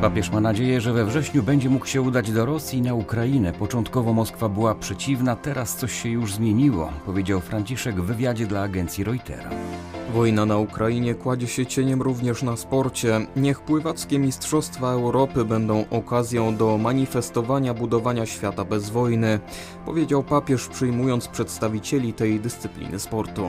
Papież ma nadzieję, że we wrześniu będzie mógł się udać do Rosji na Ukrainę. Początkowo Moskwa była przeciwna, teraz coś się już zmieniło, powiedział Franciszek w wywiadzie dla agencji Reutera. Wojna na Ukrainie kładzie się cieniem również na sporcie. Niech pływackie Mistrzostwa Europy będą okazją do manifestowania budowania świata bez wojny, powiedział papież przyjmując przedstawicieli tej dyscypliny sportu.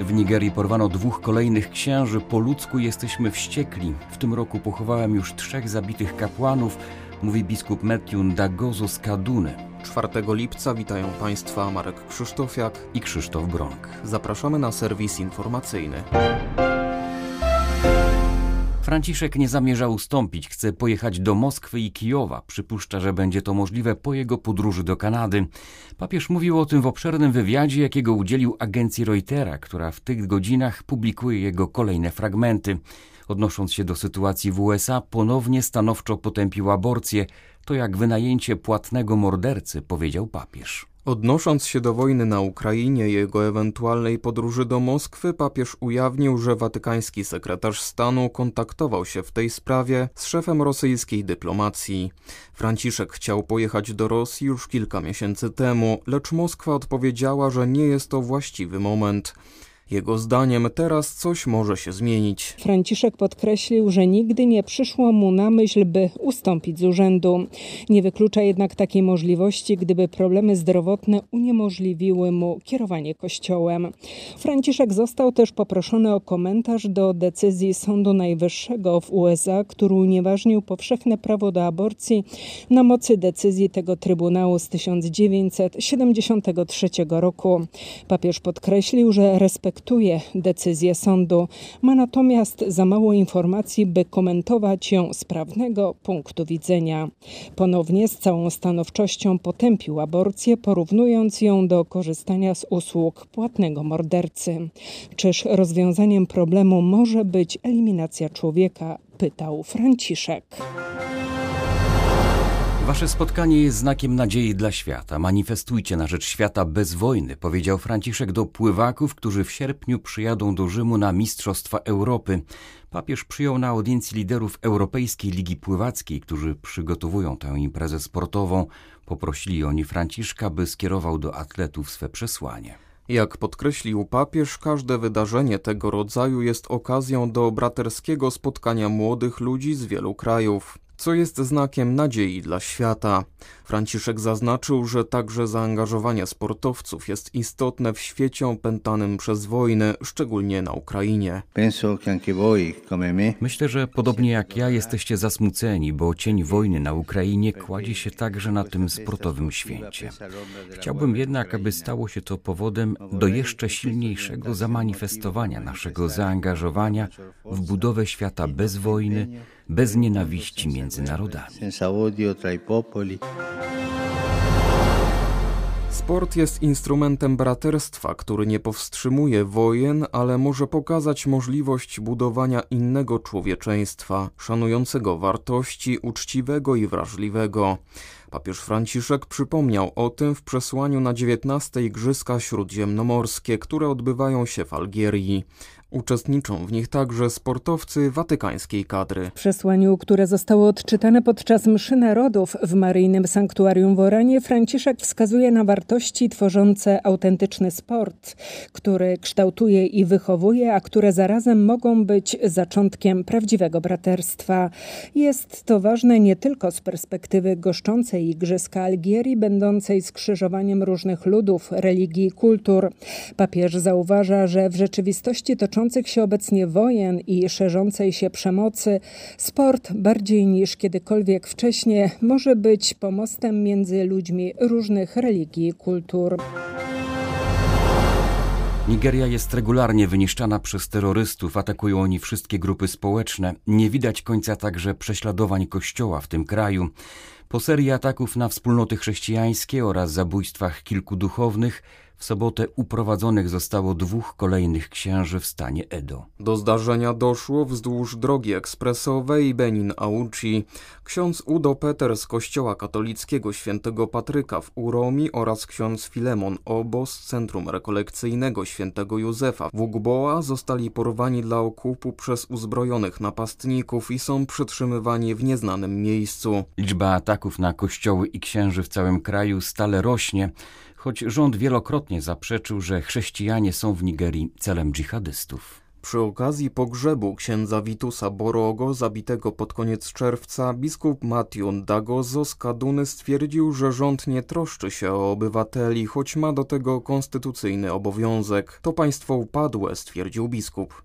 W Nigerii porwano dwóch kolejnych księży. Po ludzku jesteśmy wściekli. W tym roku pochowałem już trzech zabitych kapłanów, mówi biskup Matthew Dagozo z Kaduny. 4 lipca witają Państwa Marek Krzysztofiak i Krzysztof Bronk. Zapraszamy na serwis informacyjny. Franciszek nie zamierza ustąpić, chce pojechać do Moskwy i Kijowa. Przypuszcza, że będzie to możliwe po jego podróży do Kanady. Papież mówił o tym w obszernym wywiadzie, jakiego udzielił agencji Reutera, która w tych godzinach publikuje jego kolejne fragmenty. Odnosząc się do sytuacji w USA, ponownie stanowczo potępił aborcję. To jak wynajęcie płatnego mordercy, powiedział papież. Odnosząc się do wojny na Ukrainie i jego ewentualnej podróży do Moskwy, papież ujawnił, że watykański sekretarz stanu kontaktował się w tej sprawie z szefem rosyjskiej dyplomacji. Franciszek chciał pojechać do Rosji już kilka miesięcy temu, lecz Moskwa odpowiedziała, że nie jest to właściwy moment. Jego zdaniem teraz coś może się zmienić. Franciszek podkreślił, że nigdy nie przyszło mu na myśl, by ustąpić z urzędu. Nie wyklucza jednak takiej możliwości, gdyby problemy zdrowotne uniemożliwiły mu kierowanie kościołem. Franciszek został też poproszony o komentarz do decyzji Sądu Najwyższego w USA, który unieważnił powszechne prawo do aborcji na mocy decyzji tego Trybunału z 1973 roku. Papież podkreślił, że respektuje respektuje decyzję sądu, ma natomiast za mało informacji, by komentować ją z prawnego punktu widzenia. Ponownie z całą stanowczością potępił aborcję, porównując ją do korzystania z usług płatnego mordercy. Czyż rozwiązaniem problemu może być eliminacja człowieka? Pytał Franciszek. Wasze spotkanie jest znakiem nadziei dla świata. Manifestujcie na rzecz świata bez wojny, powiedział Franciszek do pływaków, którzy w sierpniu przyjadą do Rzymu na Mistrzostwa Europy. Papież przyjął na audiencji liderów Europejskiej Ligi Pływackiej, którzy przygotowują tę imprezę sportową. Poprosili oni Franciszka, by skierował do atletów swe przesłanie. Jak podkreślił papież, każde wydarzenie tego rodzaju jest okazją do braterskiego spotkania młodych ludzi z wielu krajów co jest znakiem nadziei dla świata. Franciszek zaznaczył, że także zaangażowanie sportowców jest istotne w świecie opętanym przez wojnę, szczególnie na Ukrainie. Myślę, że podobnie jak ja jesteście zasmuceni, bo cień wojny na Ukrainie kładzie się także na tym sportowym święcie. Chciałbym jednak, aby stało się to powodem do jeszcze silniejszego zamanifestowania naszego zaangażowania w budowę świata bez wojny, bez nienawiści między narodami. Sport jest instrumentem braterstwa, który nie powstrzymuje wojen, ale może pokazać możliwość budowania innego człowieczeństwa, szanującego wartości, uczciwego i wrażliwego. Papież Franciszek przypomniał o tym w przesłaniu na 19 Igrzyska Śródziemnomorskie, które odbywają się w Algierii. Uczestniczą w nich także sportowcy watykańskiej kadry. W przesłaniu, które zostało odczytane podczas mszy narodów w maryjnym sanktuarium w Oranie, Franciszek wskazuje na wartości tworzące autentyczny sport, który kształtuje i wychowuje, a które zarazem mogą być zaczątkiem prawdziwego braterstwa. Jest to ważne nie tylko z perspektywy goszczącej Igrzyska Algierii, będącej skrzyżowaniem różnych ludów, religii i kultur. Papież zauważa, że w rzeczywistości toczą toczących się obecnie wojen i szerzącej się przemocy, sport bardziej niż kiedykolwiek wcześniej może być pomostem między ludźmi różnych religii i kultur. Nigeria jest regularnie wyniszczana przez terrorystów, atakują oni wszystkie grupy społeczne. Nie widać końca także prześladowań kościoła w tym kraju. Po serii ataków na wspólnoty chrześcijańskie oraz zabójstwach kilku duchownych, W sobotę uprowadzonych zostało dwóch kolejnych księży w stanie Edo. Do zdarzenia doszło wzdłuż drogi ekspresowej Benin-Auchi. Ksiądz Udo Peter z kościoła katolickiego świętego Patryka w Uromi oraz ksiądz Filemon Obo z Centrum Rekolekcyjnego świętego Józefa w Ugboa zostali porwani dla okupu przez uzbrojonych napastników i są przetrzymywani w nieznanym miejscu. Liczba ataków na kościoły i księży w całym kraju stale rośnie choć rząd wielokrotnie zaprzeczył, że chrześcijanie są w Nigerii celem dżihadystów. Przy okazji pogrzebu księdza Witusa Borogo, zabitego pod koniec czerwca, biskup Matthew Dagozo z Kaduny stwierdził, że rząd nie troszczy się o obywateli, choć ma do tego konstytucyjny obowiązek. To państwo upadłe, stwierdził biskup.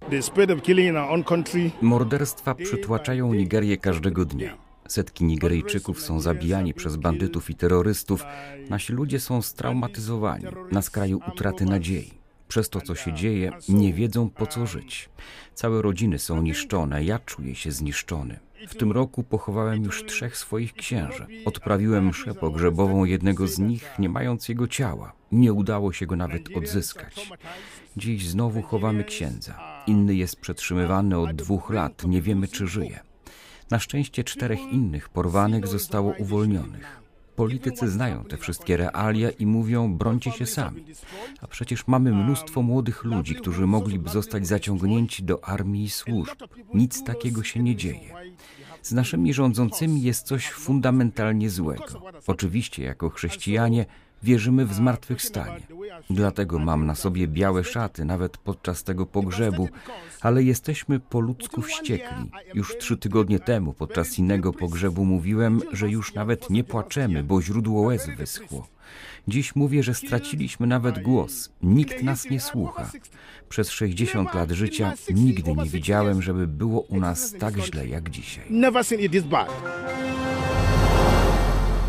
Morderstwa przytłaczają Nigerię każdego dnia. Setki Nigeryjczyków są zabijani przez bandytów i terrorystów. Nasi ludzie są straumatyzowani, na skraju utraty nadziei. Przez to, co się dzieje, nie wiedzą po co żyć. Całe rodziny są niszczone, ja czuję się zniszczony. W tym roku pochowałem już trzech swoich księży. Odprawiłem mszę pogrzebową jednego z nich, nie mając jego ciała. Nie udało się go nawet odzyskać. Dziś znowu chowamy księdza. Inny jest przetrzymywany od dwóch lat, nie wiemy czy żyje. Na szczęście czterech innych porwanych zostało uwolnionych. Politycy znają te wszystkie realia i mówią: brońcie się sami. A przecież mamy mnóstwo młodych ludzi, którzy mogliby zostać zaciągnięci do armii i służb. Nic takiego się nie dzieje. Z naszymi rządzącymi jest coś fundamentalnie złego. Oczywiście, jako chrześcijanie, wierzymy w zmartwychwstanie. Dlatego mam na sobie białe szaty, nawet podczas tego pogrzebu, ale jesteśmy po ludzku wściekli. Już trzy tygodnie temu, podczas innego pogrzebu, mówiłem, że już nawet nie płaczemy, bo źródło łez wyschło. Dziś mówię, że straciliśmy nawet głos. Nikt nas nie słucha. Przez 60 lat życia nigdy nie widziałem, żeby było u nas tak źle jak dzisiaj.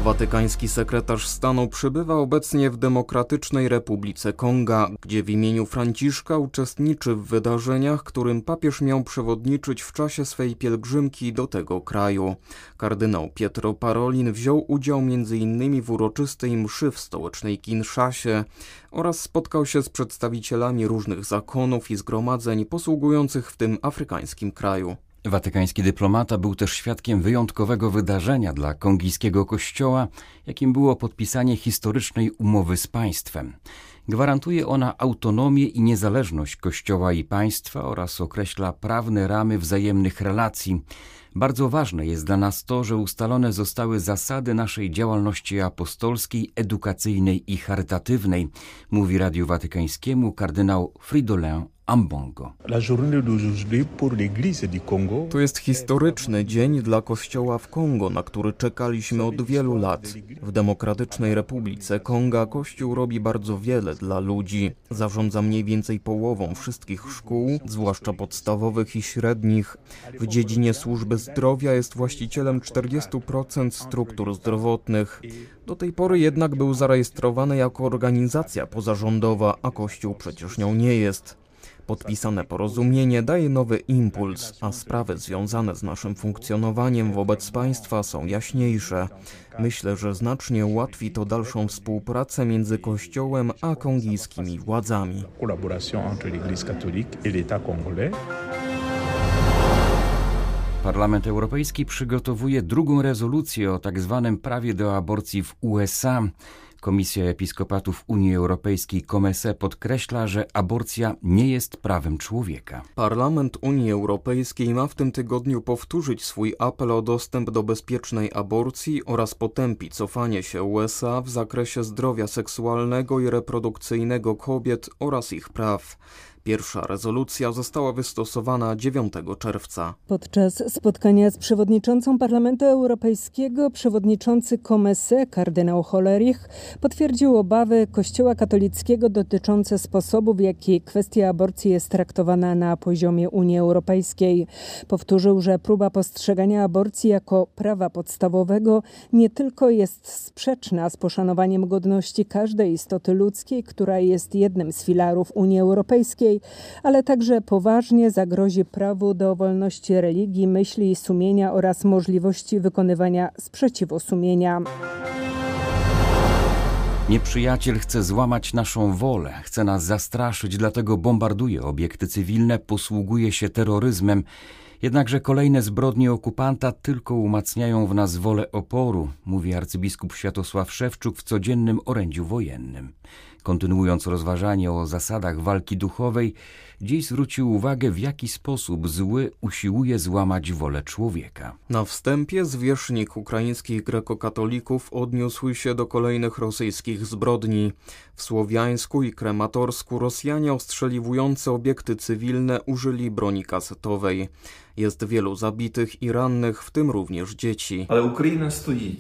Watykański sekretarz stanu przybywa obecnie w Demokratycznej Republice Konga, gdzie w imieniu Franciszka uczestniczy w wydarzeniach, którym papież miał przewodniczyć w czasie swej pielgrzymki do tego kraju. Kardynał Pietro Parolin wziął udział m.in. w uroczystej mszy w stołecznej Kinszasie oraz spotkał się z przedstawicielami różnych zakonów i zgromadzeń posługujących w tym afrykańskim kraju. Watykański dyplomata był też świadkiem wyjątkowego wydarzenia dla kongijskiego kościoła, jakim było podpisanie historycznej umowy z państwem. Gwarantuje ona autonomię i niezależność kościoła i państwa oraz określa prawne ramy wzajemnych relacji. Bardzo ważne jest dla nas to, że ustalone zostały zasady naszej działalności apostolskiej, edukacyjnej i charytatywnej, mówi Radiu Watykańskiemu kardynał Fridolin Ambongo. To jest historyczny dzień dla Kościoła w Kongo, na który czekaliśmy od wielu lat. W Demokratycznej Republice Konga Kościół robi bardzo wiele dla ludzi. Zarządza mniej więcej połową wszystkich szkół, zwłaszcza podstawowych i średnich. W dziedzinie służby zdrowia jest właścicielem 40% struktur zdrowotnych. Do tej pory jednak był zarejestrowany jako organizacja pozarządowa, a Kościół przecież nią nie jest. Podpisane porozumienie daje nowy impuls, a sprawy związane z naszym funkcjonowaniem wobec państwa są jaśniejsze. Myślę, że znacznie ułatwi to dalszą współpracę między Kościołem a kongijskimi władzami. Parlament Europejski przygotowuje drugą rezolucję o tak zwanym prawie do aborcji w USA. Komisja Episkopatów Unii Europejskiej Komese podkreśla, że aborcja nie jest prawem człowieka. Parlament Unii Europejskiej ma w tym tygodniu powtórzyć swój apel o dostęp do bezpiecznej aborcji oraz potępić cofanie się USA w zakresie zdrowia seksualnego i reprodukcyjnego kobiet oraz ich praw. Pierwsza rezolucja została wystosowana 9 czerwca. Podczas spotkania z przewodniczącą Parlamentu Europejskiego przewodniczący Komese kardynał Hollerich potwierdził obawy Kościoła katolickiego dotyczące sposobu, w jaki kwestia aborcji jest traktowana na poziomie Unii Europejskiej. Powtórzył, że próba postrzegania aborcji jako prawa podstawowego nie tylko jest sprzeczna z poszanowaniem godności każdej istoty ludzkiej, która jest jednym z filarów Unii Europejskiej, ale także poważnie zagrozi prawu do wolności religii, myśli i sumienia oraz możliwości wykonywania sprzeciwu sumienia. Nieprzyjaciel chce złamać naszą wolę, chce nas zastraszyć, dlatego bombarduje obiekty cywilne, posługuje się terroryzmem. Jednakże kolejne zbrodnie okupanta tylko umacniają w nas wolę oporu, mówi arcybiskup Światosław Szewczuk w codziennym orędziu wojennym. Kontynuując rozważanie o zasadach walki duchowej, dziś zwrócił uwagę, w jaki sposób zły usiłuje złamać wolę człowieka. Na wstępie zwierzchnik ukraińskich grekokatolików odniósł się do kolejnych rosyjskich zbrodni. W Słowiańsku i Krematorsku Rosjanie ostrzeliwujące obiekty cywilne użyli broni kasetowej. Jest wielu zabitych i rannych, w tym również dzieci. Ale Ukraina stoi.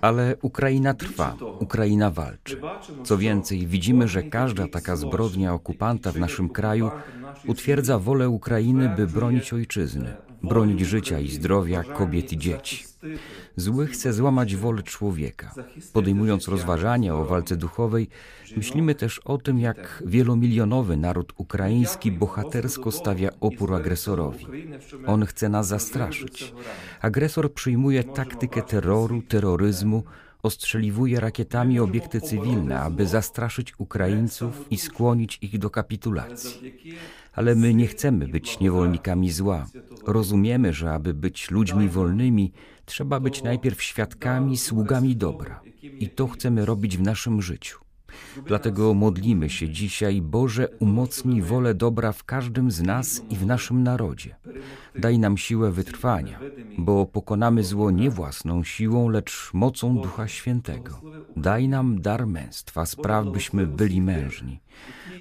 Ale Ukraina trwa, Ukraina walczy. Co więcej, widzimy, że każda taka zbrodnia okupanta w naszym kraju utwierdza wolę Ukrainy, by bronić ojczyzny, bronić życia i zdrowia kobiet i dzieci. Zły chce złamać wolę człowieka. Podejmując rozważania o walce duchowej, myślimy też o tym, jak wielomilionowy naród ukraiński bohatersko stawia opór agresorowi. On chce nas zastraszyć. Agresor przyjmuje taktykę terroru, terroryzmu, ostrzeliwuje rakietami obiekty cywilne, aby zastraszyć Ukraińców i skłonić ich do kapitulacji. Ale my nie chcemy być niewolnikami zła. Rozumiemy, że aby być ludźmi wolnymi, trzeba być najpierw świadkami, sługami dobra. I to chcemy robić w naszym życiu. Dlatego modlimy się dzisiaj, Boże, umocnij wolę dobra w każdym z nas i w naszym narodzie. Daj nam siłę wytrwania, bo pokonamy zło nie własną siłą, lecz mocą Ducha Świętego. Daj nam dar męstwa, spraw byśmy byli mężni.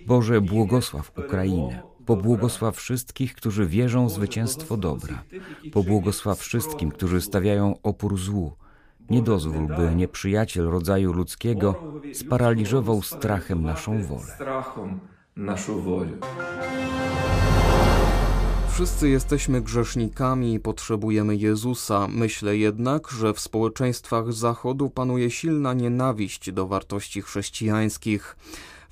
Boże, błogosław Ukrainę. Pobłogosław wszystkich, którzy wierzą w zwycięstwo dobra. Pobłogosław wszystkim, którzy stawiają opór złu. Nie dozwól, by nieprzyjaciel rodzaju ludzkiego sparaliżował strachem naszą wolę. Strachom naszą wolę. Wszyscy jesteśmy grzesznikami i potrzebujemy Jezusa. Myślę jednak, że w społeczeństwach Zachodu panuje silna nienawiść do wartości chrześcijańskich.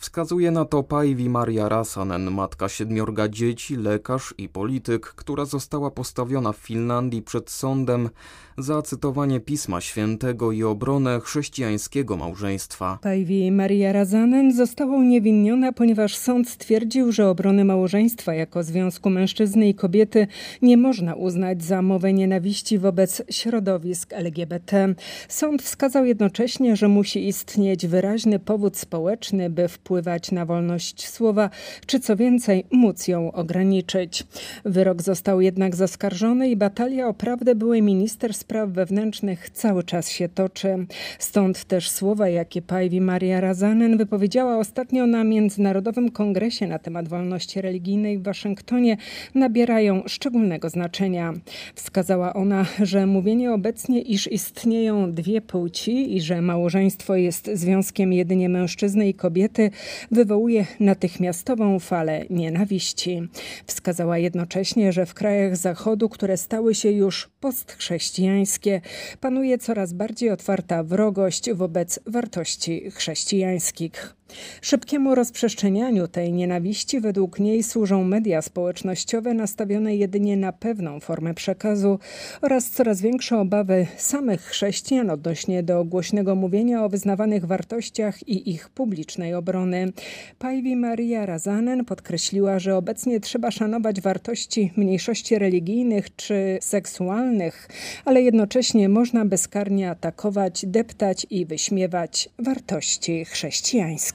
Wskazuje na to Päivi Maria Rasanen, matka siedmiorga dzieci, lekarz i polityk, która została postawiona w Finlandii przed sądem za cytowanie Pisma Świętego i obronę chrześcijańskiego małżeństwa. Päivi Maria Rasanen została uniewinniona, ponieważ sąd stwierdził, że obrony małżeństwa jako związku mężczyzny i kobiety nie można uznać za mowę nienawiści wobec środowisk LGBT. Sąd wskazał jednocześnie, że musi istnieć wyraźny powód społeczny, by wpływać na wolność słowa, czy co więcej, móc ją ograniczyć. Wyrok został jednak zaskarżony i batalia o prawdę byłej minister spraw wewnętrznych cały czas się toczy. Stąd też słowa, jakie Päivi Maria Razanen wypowiedziała ostatnio na Międzynarodowym Kongresie na temat wolności religijnej w Waszyngtonie, nabierają szczególnego znaczenia. Wskazała ona, że mówienie obecnie, iż istnieją dwie płci i że małżeństwo jest związkiem jedynie mężczyzny i kobiety, wywołuje natychmiastową falę nienawiści. Wskazała jednocześnie, że w krajach Zachodu, które stały się już postchrześcijańskie, panuje coraz bardziej otwarta wrogość wobec wartości chrześcijańskich. Szybkiemu rozprzestrzenianiu tej nienawiści według niej służą media społecznościowe nastawione jedynie na pewną formę przekazu oraz coraz większe obawy samych chrześcijan odnośnie do głośnego mówienia o wyznawanych wartościach i ich publicznej obrony. Päivi Maria Razanen podkreśliła, że obecnie trzeba szanować wartości mniejszości religijnych czy seksualnych, ale jednocześnie można bezkarnie atakować, deptać i wyśmiewać wartości chrześcijańskie.